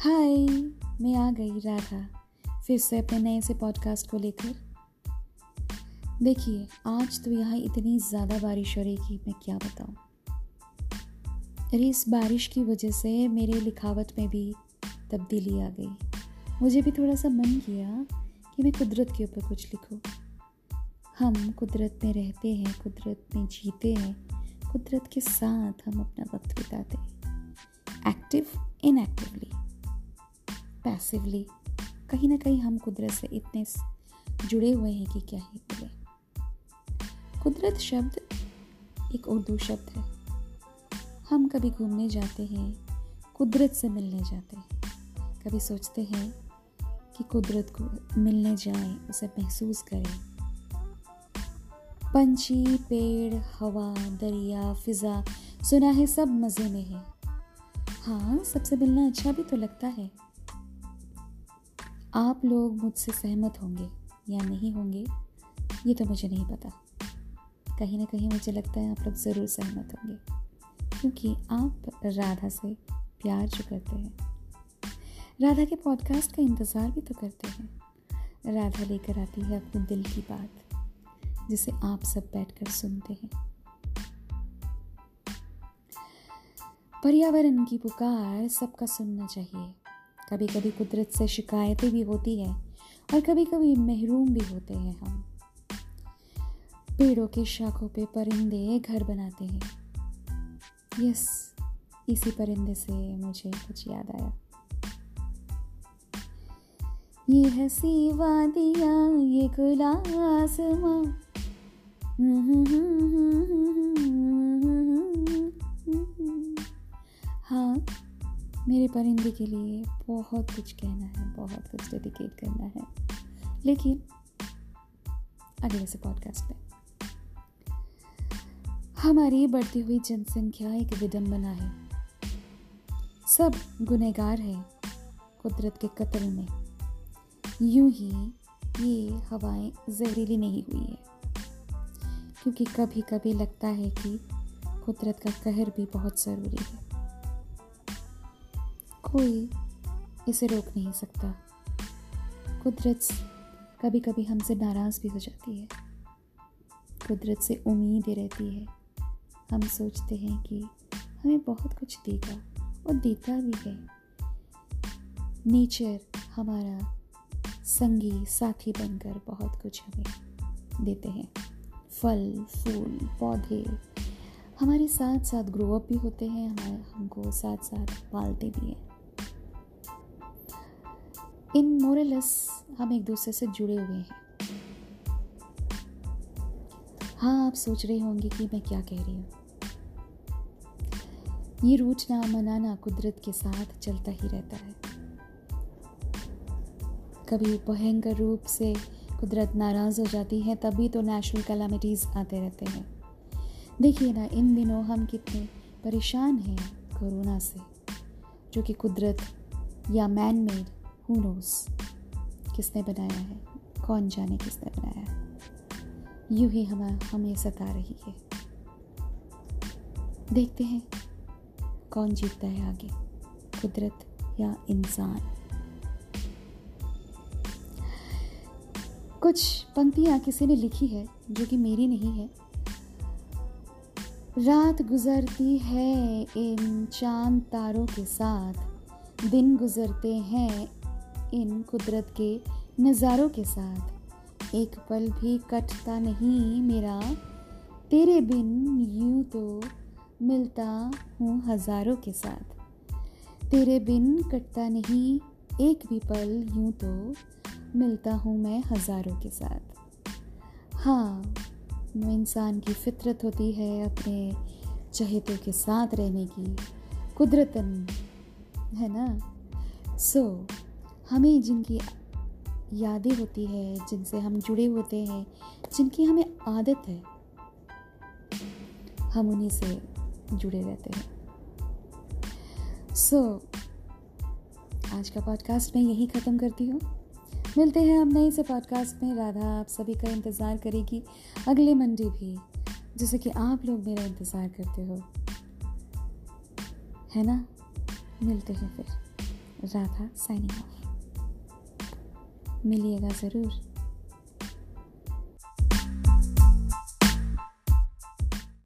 हाय, मैं आ गई, राधा। फिर से अपने नए से पॉडकास्ट को लेकर। देखिए, आज तो यहाँ इतनी ज़्यादा बारिश हो रही कि मैं क्या बताऊँ। अरे, इस बारिश की वजह से मेरे लिखावट में भी तब्दीली आ गई। मुझे भी थोड़ा सा मन किया कि मैं कुदरत के ऊपर कुछ लिखूँ। हम कुदरत में रहते हैं, कुदरत में जीते हैं, कुदरत के साथ हम अपना वक्त बिताते हैं। एक्टिव इनएक्टिवली पैसिवली कहीं ना कहीं हम कुदरत से इतने जुड़े हुए हैं कि क्या ही बोले कुदरत शब्द एक उर्दू शब्द है। हम कभी घूमने जाते हैं, कुदरत से मिलने जाते हैं। कभी सोचते हैं कि कुदरत को मिलने जाएँ, उसे महसूस करें। पंछी, पेड़, हवा, दरिया, फिज़ा, सुना है सब मज़े में है। हाँ सबसे मिलना अच्छा भी तो लगता है। आप लोग मुझसे सहमत होंगे या नहीं होंगे, ये तो मुझे नहीं पता। कहीं ना कहीं मुझे लगता है आप लोग ज़रूर सहमत होंगे, क्योंकि आप राधा से प्यार जो करते हैं, राधा के पॉडकास्ट का इंतज़ार भी तो करते हैं। राधा लेकर आती है अपने दिल की बात, जिसे आप सब बैठकर सुनते हैं। पर्यावरण की पुकार सबका सुनना चाहिए। कभी कभी कुदरत से शिकायतें भी होती है और कभी कभी महरूम भी होते हैं हम। पेड़ों के शाखों पे परिंदे घर बनाते हैं। यस, इसी परिंदे से मुझे कुछ याद आया। ये हसी वादिया ये खुला हाँ मेरे परिंदे के लिए बहुत कुछ कहना है, बहुत कुछ डेडिकेट करना है। लेकिन अगले से पॉडकास्ट पे। हमारी बढ़ती हुई जनसंख्या एक विडंबना है। सब गुनहगार हैं कुदरत के कत्ल में। यूँ ही ये हवाएँ जहरीली नहीं हुई है। क्योंकि कभी कभी लगता है कि कुदरत का कहर भी बहुत ज़रूरी है। कोई इसे रोक नहीं सकता। कुदरत कभी कभी हमसे नाराज़ भी हो जाती है। कुदरत से उम्मीदें रहती है। हम सोचते हैं कि हमें बहुत कुछ देगा और देता भी है। नेचर हमारा संगी साथी बनकर बहुत कुछ हमें देते हैं। फल, फूल, पौधे हमारे साथ साथ ग्रो अप भी होते हैं। हमारे, हमको साथ साथ पालते भी हैं। इन मोरलेस हम एक दूसरे से जुड़े हुए हैं। हाँ आप सोच रहे होंगे कि मैं क्या कह रही हूँ। ये रूठना मनाना कुदरत के साथ चलता ही रहता है। कभी भयंकर रूप से कुदरत नाराज़ हो जाती है, तभी तो नेचुरल कैलामिटीज़ आते रहते हैं। देखिए ना, इन दिनों हम कितने परेशान हैं कोरोना से, जो कि कुदरत या मैन मेड हु नोस किसने बनाया है? कौन जाने किसने बनाया है? यूँ ही हम, हमें सता रही है। देखते हैं कौन जीतता है आगे, कुदरत या इंसान। कुछ पंक्तियाँ किसी ने लिखी है जो कि मेरी नहीं है। रात गुजरती है इन चाँद तारों के साथ, दिन गुजरते हैं इन कुदरत के नज़ारों के साथ। एक पल भी कटता नहीं मेरा। तेरे बिन यूँ तो मिलता हूँ हज़ारों के साथ। तेरे बिन कटता नहीं एक भी पल यूँ तो मिलता हूँ मैं हज़ारों के साथ। हाँ इंसान की फितरत होती है अपने चहेतों के साथ रहने की। कुदरतन है ना? सो so, हमें जिनकी यादें होती है जिनसे हम जुड़े होते हैं जिनकी हमें आदत है हम उन्हीं से जुड़े रहते हैं। सो so, आज का पॉडकास्ट मैं यही ख़त्म करती हूँ। मिलते हैं अब नए से पॉडकास्ट में। राधा आप सभी का इंतज़ार करेगी अगले मंडे भी जैसे कि आप लोग मेरा इंतज़ार करते हो। है ना? मिलते हैं फिर। राधा साइनिंग ऑफ़ मिलिएगा ज़रूर।